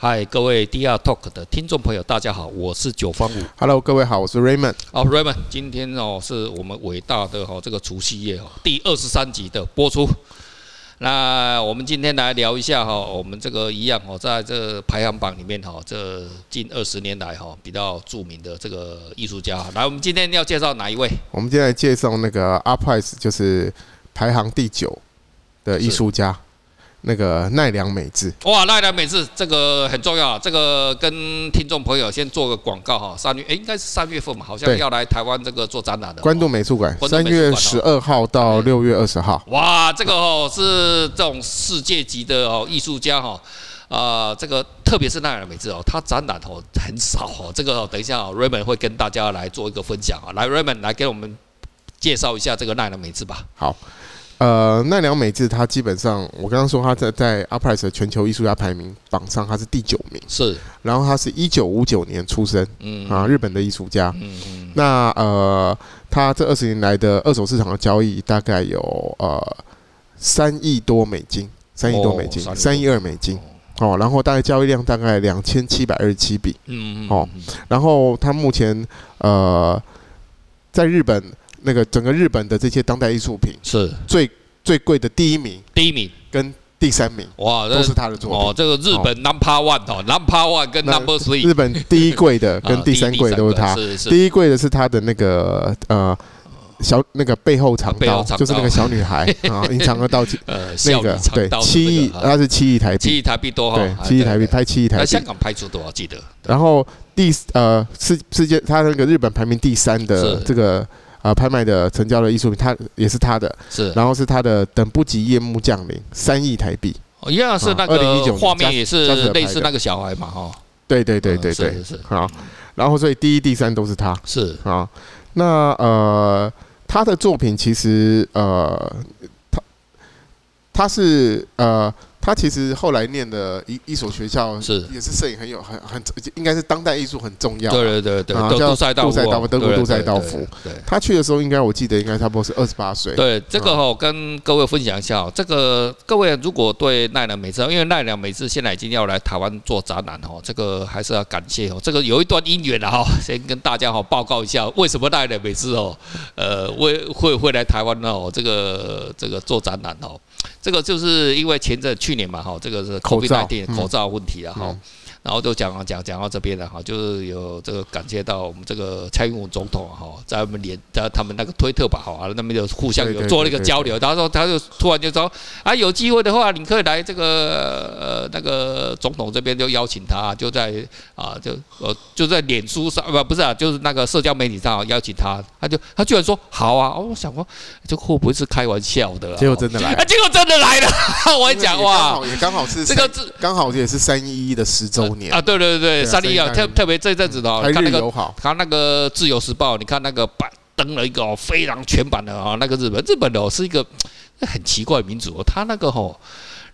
嗨，各位 DR Talk 的听众朋友，大家好，我是九方五。Hello，各位好，我是 Raymond。好，Raymond，今天哦是我们伟大的哈这个除夕夜哦第二十三集的播出。那我们今天来聊一下哈，我们这个一样哦，在这排行榜里面哈，这近二十年来哈比较著名的这个艺术家。来，我们今天要介绍哪一位？我们今天来介绍那个 ARTPrice，就是排行第九的艺术家。那个奈良美智，哇，奈良美智这个很重要，这个跟听众朋友先做个广告哈。三月哎，应该是三月份嘛，好像要来台湾这个做展览的。关渡美术馆，三月十二号到六月二十号。哇，这个哦是这种世界级的哦艺术家哈，啊，这个特别是奈良美智哦，他展览哦很少哦。这个等一下 Raymond 会跟大家来做一个分享啊。来，Raymond 来给我们介绍一下这个奈良美智吧。好。呃，奈良美智他基本上，我刚刚说他在在 ARTPrice 的全球艺术家排名榜上，他是第九名。是。然后他是一九五九年出生，嗯啊，日本的艺术家。嗯嗯。那呃，他这二十年来的二手市场的交易大概有呃三亿多美金，三亿多美金，三亿二美金。哦，然后大概交易量大概两千七百二十七笔。嗯嗯。哦，然后他目前呃在日本。那个整个日本的这些当代艺术品是最最贵的第一名，第一名跟第三名哇，都是他的作品。哦，这个日本 number one 哦，number one 跟 number three。日本第一贵的跟第三贵都是他。第一贵的是他的那个呃小那个背后长刀，就是那个小女孩 啊，隐藏的刀呃那个对七亿，他是七亿台币，七亿台币多哈，对，七亿台币拍七亿台币。香港拍出多少记得？然后第呃世世界他那个日本排名第三的这个。啊，拍卖的成交的艺术品，他也是他的，是，然后是他的等不及夜幕降临，三亿台币，一样是那个画面也是类似那个小孩嘛，哈，对对对对对，是是。好，然后所以第一、第三都是他，是。啊，那呃，他的作品其实呃，他他是呃。他其实后来念的一一所学校是也是摄影很有很很应该是当代艺术很重要。对对对对，叫杜塞道夫，德国杜塞道夫。对，他去的时候应该我记得应该差不多是二十八岁。对，这个哈跟各位分享一下哦，这个各位如果对奈良美智，因为奈良美智现在已经要来台湾做展览哦，这个还是要感谢哦，这个有一段姻缘的哈，先跟大家哈报告一下，为什么奈良美智哦，呃，会会会来台湾哦，这个这个做展览哦。这个就是因为前阵去年嘛，哈，这个是 COVID-19 口罩问题了，哈。然后就讲啊讲讲到这边了哈，就是有这个感谢到我们这个蔡英文总统哈，在我们连在他们那个推特吧哈，那边就互相有做了一个交流。他说他就突然就说啊，有机会的话，你可以来这个呃那个总统这边就邀请他，就在啊就呃就在脸书上不不是啊，就是那个社交媒体上邀请他，他就他居然说好啊，我想说这会不会是开玩笑的？结果真的来了，结果真的来了。我讲哇，也刚好是这个字，刚好也是三一一的十周。啊，对对对，三一啊，特特别这阵子的，看那个，他那个《自由时报》，你看那个版登了一个非常全版的啊，那个日本日本的哦，是一个很奇怪的民族哦，他那个吼，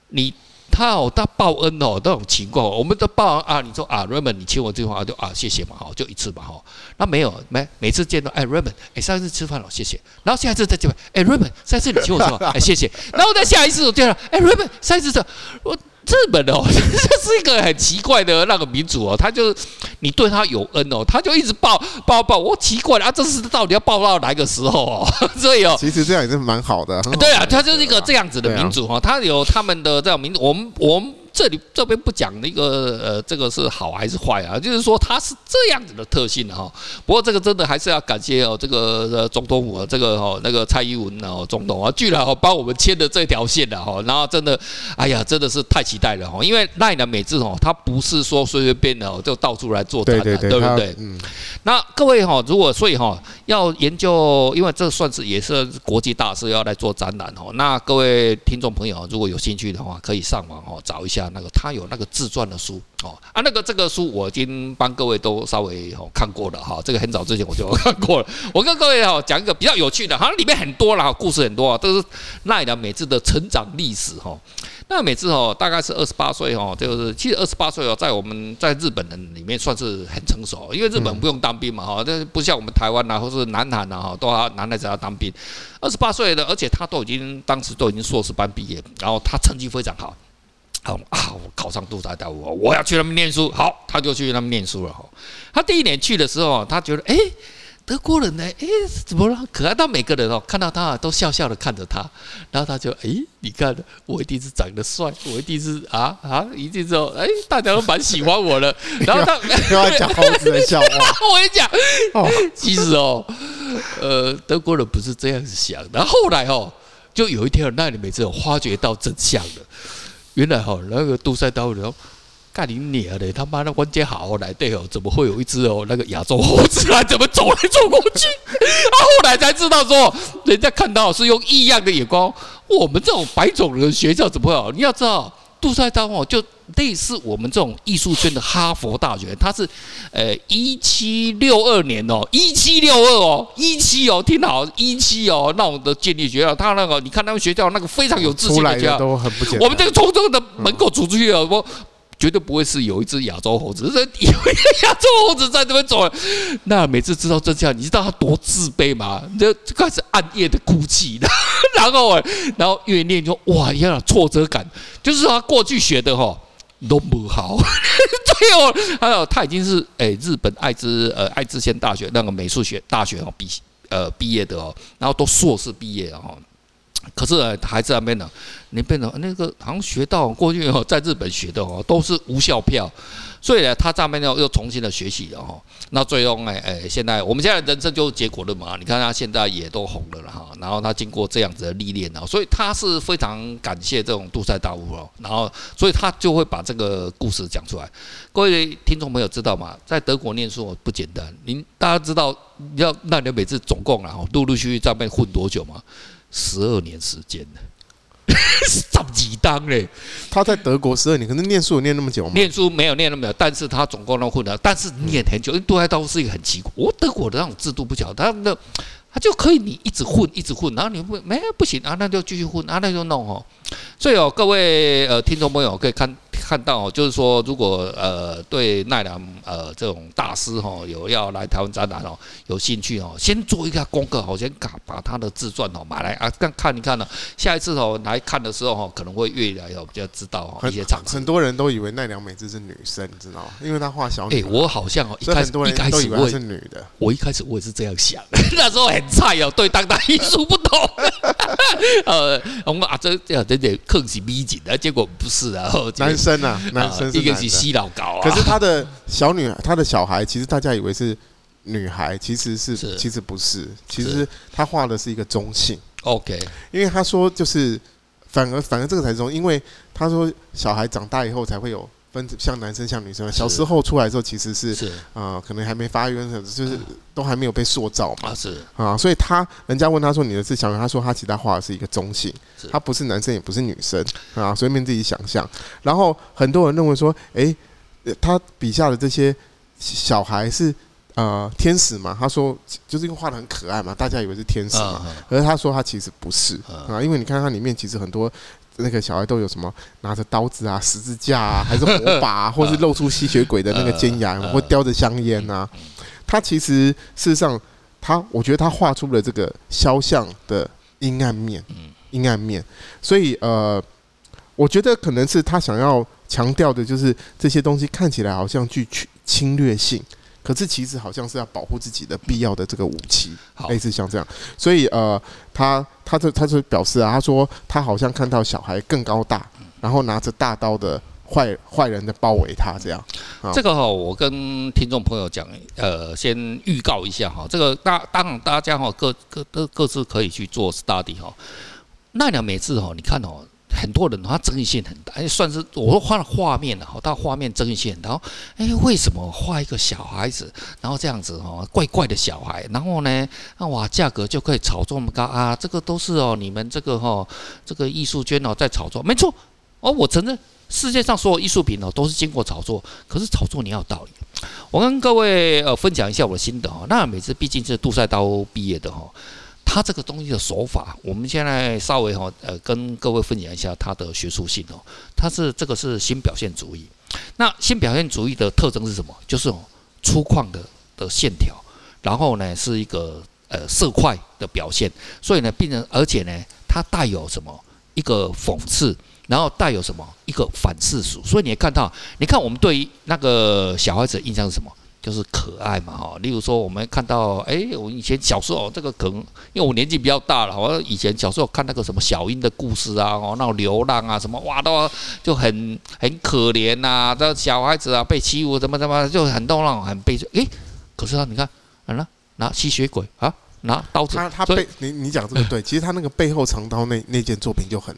你他哦，他报恩哦，那种情况，我们都报啊，你说啊，Raymond，你请我这句话就啊，谢谢嘛，好，就一次嘛，哈，那没有没每次见到哎，Raymond，哎，上一次吃饭了，谢谢，然后下一次再见面，哎，Raymond，上一次你请我吃饭，哎，谢谢，然后再下一次我见了，哎，Raymond，上一次是我。日本哦，这是一个很奇怪的那个民族哦，他就你对他有恩哦，他就一直报报报，我奇怪了啊，这是到底要报到哪个时候哦？所以哦，其实这样也是蛮好的。对啊，他就是一个这样子的民族哈，他有他们的这种民族，我们我们。这里这边不讲那个呃，这个是好还是坏啊？就是说它是这样子的特性哈。不过这个真的还是要感谢哦，这个呃总统府这个哦那个蔡英文哦总统啊，居然哦帮我们牵的这条线的哈。然后真的，哎呀，真的是太期待了哈。因为奈良美智哦，他不是说随随便的哦就到处来做展览，对不对？嗯。那各位哈，如果所以哈要研究，因为这算是也是国际大事要来做展览哦。那各位听众朋友如果有兴趣的话，可以上网哦找一下。那个他有那个自传的书哦啊，那个这个书我已经帮各位都稍微哦看过了哈，这个很早之前我就看过了。我跟各位哦讲一个比较有趣的，好像里面很多了，故事很多啊，都是奈良美智的成长历史哈。奈良美智哦大概是二十八岁哦，就是其实二十八岁哦，在我们在日本人里面算是很成熟，因为日本不用当兵嘛哈，这不像我们台湾呐或是南韩呐哈，都要男孩子要当兵。二十八岁的，而且他都已经当时都已经硕士班毕业，然后他成绩非常好。好啊，我考上杜塞大屋，我要去那边念书。好，他就去那边念书了。哈，他第一年去的时候，他觉得，哎，德国人呢，哎，怎么了？可爱到每个人哦，看到他都笑笑的看着他。然后他就，哎，你看，我一定是长得帅，我一定是啊啊，一定是，哎，大家都蛮喜欢我的。然后他又要 讲猴子的笑话。我跟你讲，其实哦，呃，德国人不是这样子想。然后后来哦，就有一天，那你每次有发觉到真相了。原来哈，那个杜塞岛人干你娘的，他妈的关节好来对哦，怎么会有一只哦那个亚洲猴子啊？怎么走来走过去？他 后来才知道说，人家看到是用异样的眼光。我们这种白种人学校怎么会哦？你要知道。杜塞岛哦，就类似我们这种艺术圈的哈佛大学，它是，呃，一七六二年哦，一七六二哦，一七哦，听好，一七哦，那我的建立学校，他那个你看他们学校那个非常有自信的学校，都很不简单。我们这个从这个的门口走出去哦，我。绝对不会是有一只亚洲猴子，是有一个亚洲猴子在这边走。那每次知道真相，你知道他多自卑吗？就开始暗夜的哭泣，然后，然后越念就哇，呀，挫折感，就是他过去学的哈都不好。最后，还有他已经是诶日本爱知呃爱知县大学那个美术学大学哦毕呃毕业的哦，然后都硕士毕业哦。可是还在那边呢，那边呢那个好像学到过去哦，在日本学的哦，都是无效票，所以呢，他在那边又又重新的学习了哈。那最终哎哎，现在我们现在人生就是结果论嘛。你看他现在也都红了了哈，然后他经过这样子的历练啊，所以他是非常感谢这种杜塞大屋哦。然后，所以他就会把这个故事讲出来。各位听众朋友知道吗？在德国念书不简单。您大家知道要那你每次总共然后陆陆续续在那边混多久吗？十二年时间，十几当嘞。他在德国十二年，可能念书有念那么久吗？念书没有念那么久，但是他总共能混了，但是念很久，因为杜海道是一个很奇怪，我德国的那种制度不巧，他的他就可以你一直混一直混，然后你不没不行啊，那就继续混啊，那就弄哦。所以哦，各位呃听众朋友可以看。看到就是说，如果呃对奈良呃这种大师哈有要来台湾展览哦有兴趣哦，先做一下功课，好先把把他的自传哦买来啊看看一看呢。下一次哦来看的时候哦，可能会越来越比较知道哦一些常识。很多人都以为奈良美智是女生，你知道吗？因为她画小女。哎，我好像哦一开始一开始我也是女的，我一开始我也是这样想，那时候很菜哦，对当代艺术不懂。呃，我们啊这这样有点客气逼紧的，结果不是啊，男生。真啊，男生是一个是西老高啊，可是他的小女孩，他的小孩，其实大家以为是女孩，其实是，是其实不是，其实他画的是一个中性。OK，因为他说就是反而反而这个才是中，因为他说小孩长大以后才会有。分像男生像女生，小时候出来的时候其实是，是啊、呃，可能还没发育，就是都还没有被塑造嘛。是啊，所以他人家问他说你的是小女，他说他其他画的是一个中性，他不是男生也不是女生啊，随便自己想象。然后很多人认为说，诶、欸，他笔下的这些小孩是呃天使嘛？他说就是因为画的很可爱嘛，大家以为是天使嘛，可是他说他其实不是啊，因为你看他里面其实很多。那个小孩都有什么？拿着刀子啊，十字架啊，还是火把啊，或是露出吸血鬼的那个尖牙，或叼着香烟啊。他其实事实上，他我觉得他画出了这个肖像的阴暗面，阴暗面。所以呃，我觉得可能是他想要强调的，就是这些东西看起来好像具侵略性。可是其实好像是要保护自己的必要的这个武器，类似像这样，所以呃，他他就他就表示啊，他说他好像看到小孩更高大，然后拿着大刀的坏坏人的包围他这样。这个哈，我跟听众朋友讲，呃，先预告一下哈，这个大当然大家哈各各都各自可以去做 study 哈。奈良每次哈，你看哦。很多人他争议性很大，哎，算是我都画了画面了，哈，他画面争议性很大。哎，为什么画一个小孩子，然后这样子哦，怪怪的小孩，然后呢，那哇，价格就可以炒作那么高啊？这个都是哦，你们这个哈，这个艺术圈哦在炒作，没错，哦，我承认世界上所有艺术品哦都是经过炒作，可是炒作你要有道理。我跟各位呃分享一下我的心得哈，那每次毕竟是杜塞刀毕业的哈。他这个东西的手法，我们现在稍微哈呃跟各位分享一下他的学术性哦。他是这个是新表现主义，那新表现主义的特征是什么？就是粗犷的的线条，然后呢是一个呃色块的表现，所以呢并且而且呢它带有什么？一个讽刺，然后带有什么？一个反世俗，所以你也看到，你看我们对于那个小孩子印象是什么？就是可爱嘛，哈。例如说，我们看到，哎，我以前小时候这个可能，因为我年纪比较大了，我以前小时候看那个什么小英的故事啊，哦，那种流浪啊，什么哇，都就很很可怜呐，这小孩子啊被欺负，怎么怎么，就很多那种很悲催。哎，可是啊，你看，完了，拿吸血鬼啊，拿刀子。他他背你你讲这个对，其实他那个背后藏刀那那件作品就很。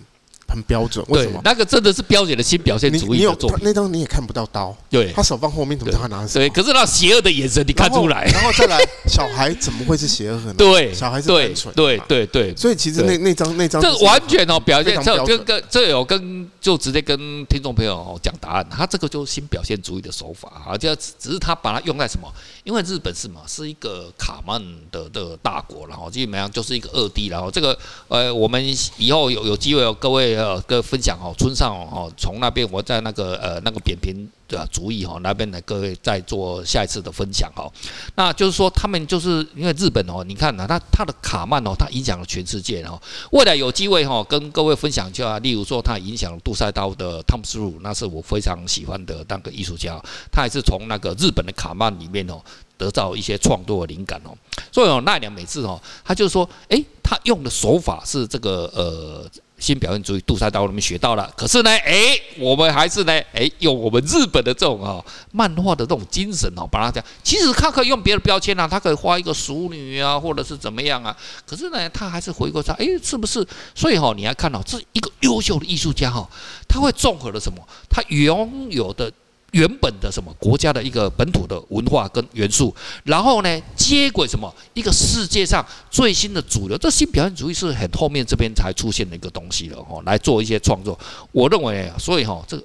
很标准，为什么？那个真的是标准的新表现主义的作品。那张你也看不到刀，对，他手放后面，怎么知道他拿的是？对，可是那邪恶的眼神你看出来。然后再来，小孩怎么会是邪恶呢？对，小孩是单纯。对对对，所以其实那那张那张，这完全哦表现，这跟跟这有跟就直接跟听众朋友哦讲答案。他这个就是新表现主义的手法啊，就只是他把它用在什么？因为日本是嘛，是一个卡曼的的大国，然后基本上就是一个二 D，然后这个呃，我们以后有有机会哦各位呃跟分享。哦，村上哦，从那边我在那个呃那个扁平的主义哈那边呢，各位再做下一次的分享哈。那就是说，他们就是因为日本哦，你看呐，他他的卡曼哦，他影响了全世界哦。未来有机会哈，跟各位分享一下，例如说，他影响了杜塞道的汤姆斯鲁，那是我非常喜欢的那个艺术家，他也是从那个日本的卡曼里面哦，得到一些创作灵感哦。所以哦，奈良美智哦，他就是说，诶，他用的手法是这个呃。新表现主义，杜塞道里面学到了。可是呢，诶，我们还是呢，诶，用我们日本的这种啊，漫画的这种精神哦，把它讲。其实他可以用别的标签啊，他可以画一个淑女啊，或者是怎么样啊。可是呢，他还是回过头，诶，是不是？所以哈，你要看到这一个优秀的艺术家哈，他会综合了什么？他拥有的。原本的什么国家的一个本土的文化跟元素，然后呢，接轨什么一个世界上最新的主流，这新表现主义是很后面这边才出现的一个东西了哈，来做一些创作。我认为，所以哈，这个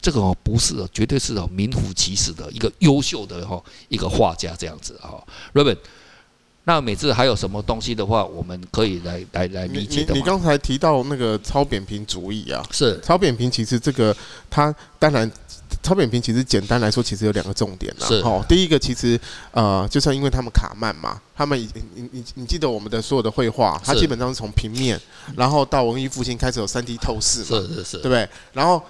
这个哦不是，绝对是哦名副其实的一个优秀的哈一个画家这样子哈，Robert。那每次还有什么东西的话，我们可以来来来理解的。你你刚才提到那个超扁平主义啊，是超扁平，其实这个它当然超扁平其实简单来说，其实有两个重点啦。哦，第一个其实呃，就是因为他们卡慢嘛，他们你你你记得我们的所有的绘画，它基本上是从平面，然后到文艺复兴开始有三 D 透视嘛，是是是，对不对？然后。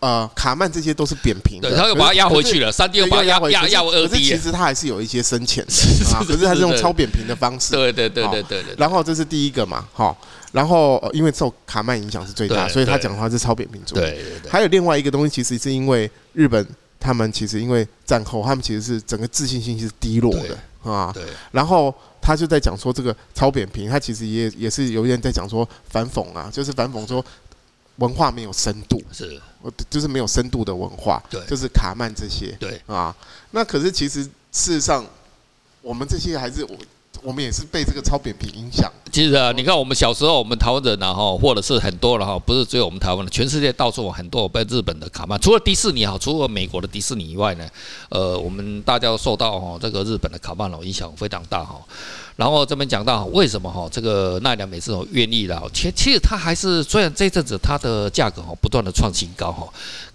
呃，卡曼这些都是扁平的，对，他又把它压回去了，三 D 又把它压压压回二 D。其实它还是有一些深浅的啊，可是它是用超扁平的方式。对对对对对对。然后这是第一个嘛，好，然后因为受卡曼影响是最大，所以他讲的话是超扁平主义。对对对。还有另外一个东西，其实是因为日本他们其实因为战后，他们其实是整个自信心是低落的啊。对。然后他就在讲说这个超扁平，他其实也也是有点在讲说反讽啊，就是反讽说。文化没有深度，是，就是没有深度的文化，对，就是卡曼这些，对。啊，那可是其实事实上，我们这些还是我，我们也是被这个超扁平影响。其实啊，你看我们小时候，我们台湾人然后或者是很多了哈，不是只有我们台湾的，全世界到处很多被日本的卡曼，除了迪士尼哈，除了美国的迪士尼以外呢，呃，我们大家都受到哈这个日本的卡曼哦影响非常大哈。然后这边讲到为什么哈这个奈良美智哦愿意了，其其实它还是虽然这阵子它的价格哈不断的创新高哈，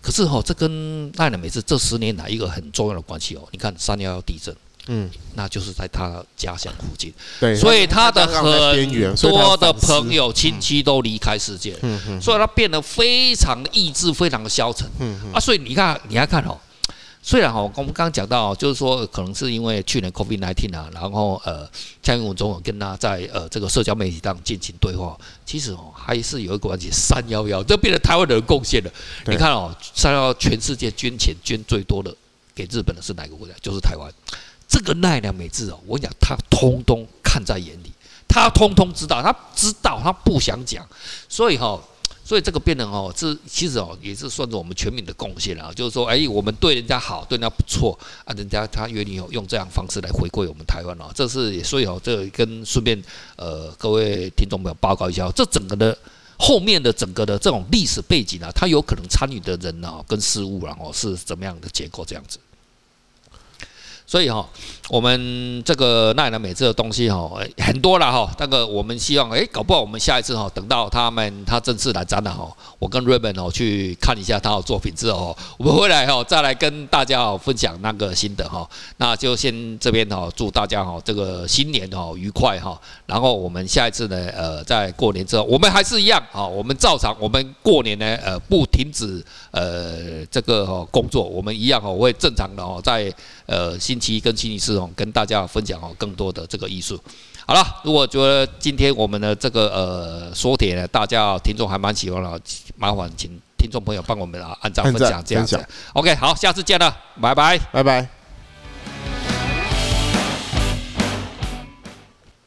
可是哈这跟奈良美智这十年来一个很重要的关系哦，你看三幺幺地震，嗯，那就是在他家乡附近，对，所以他的很多的朋友亲戚都离开世界，嗯嗯，所以他变得非常的意志非常的消沉，嗯嗯，啊，所以你看你还看哦。虽然哈，我们刚刚讲到，就是说可能是因为去年 COVID-19 啊，然后呃，蔡英文总统跟他在呃这个社交媒体上进行对话，其实哦还是有一个关系，三幺幺这变成台湾人贡献了。你看哦，三幺幺全世界捐钱捐最多的给日本的是哪个国家？就是台湾。这个奈良美智哦，我跟你讲，他通通看在眼里，他通通知道，他知道他不想讲，所以哈。所以这个变人哦，这其实哦也是算作我们全民的贡献啊。就是说，哎，我们对人家好，对人家不错啊，人家他愿意用这样方式来回馈我们台湾哦。这是所以哦，这跟顺便呃各位听众朋友报告一下，这整个的后面的整个的这种历史背景啊，他有可能参与的人啊跟事物然后是怎么样的结构这样子。所以哈，我们这个奈良美智的东西哈很多了哈。那个我们希望哎，搞不好我们下一次哈，等到他们他正式来展览哈，我跟 Raymond 哦去看一下他的作品之后，我们回来哈再来跟大家分享那个心得哈。那就先这边哈，祝大家哈这个新年哈愉快哈。然后我们下一次呢，呃，在过年之后，我们还是一样啊，我们照常，我们过年呢，呃，不停止呃这个工作，我们一样哦会正常的哦在呃新期跟星期四哦跟大家分享哦更多的这个艺术。好了，如果觉得今天我们的这个呃说帖呢，大家听众还蛮喜欢的，麻烦请听众朋友帮我们啊按照分享这样子。OK，好，下次见了，拜拜，拜拜。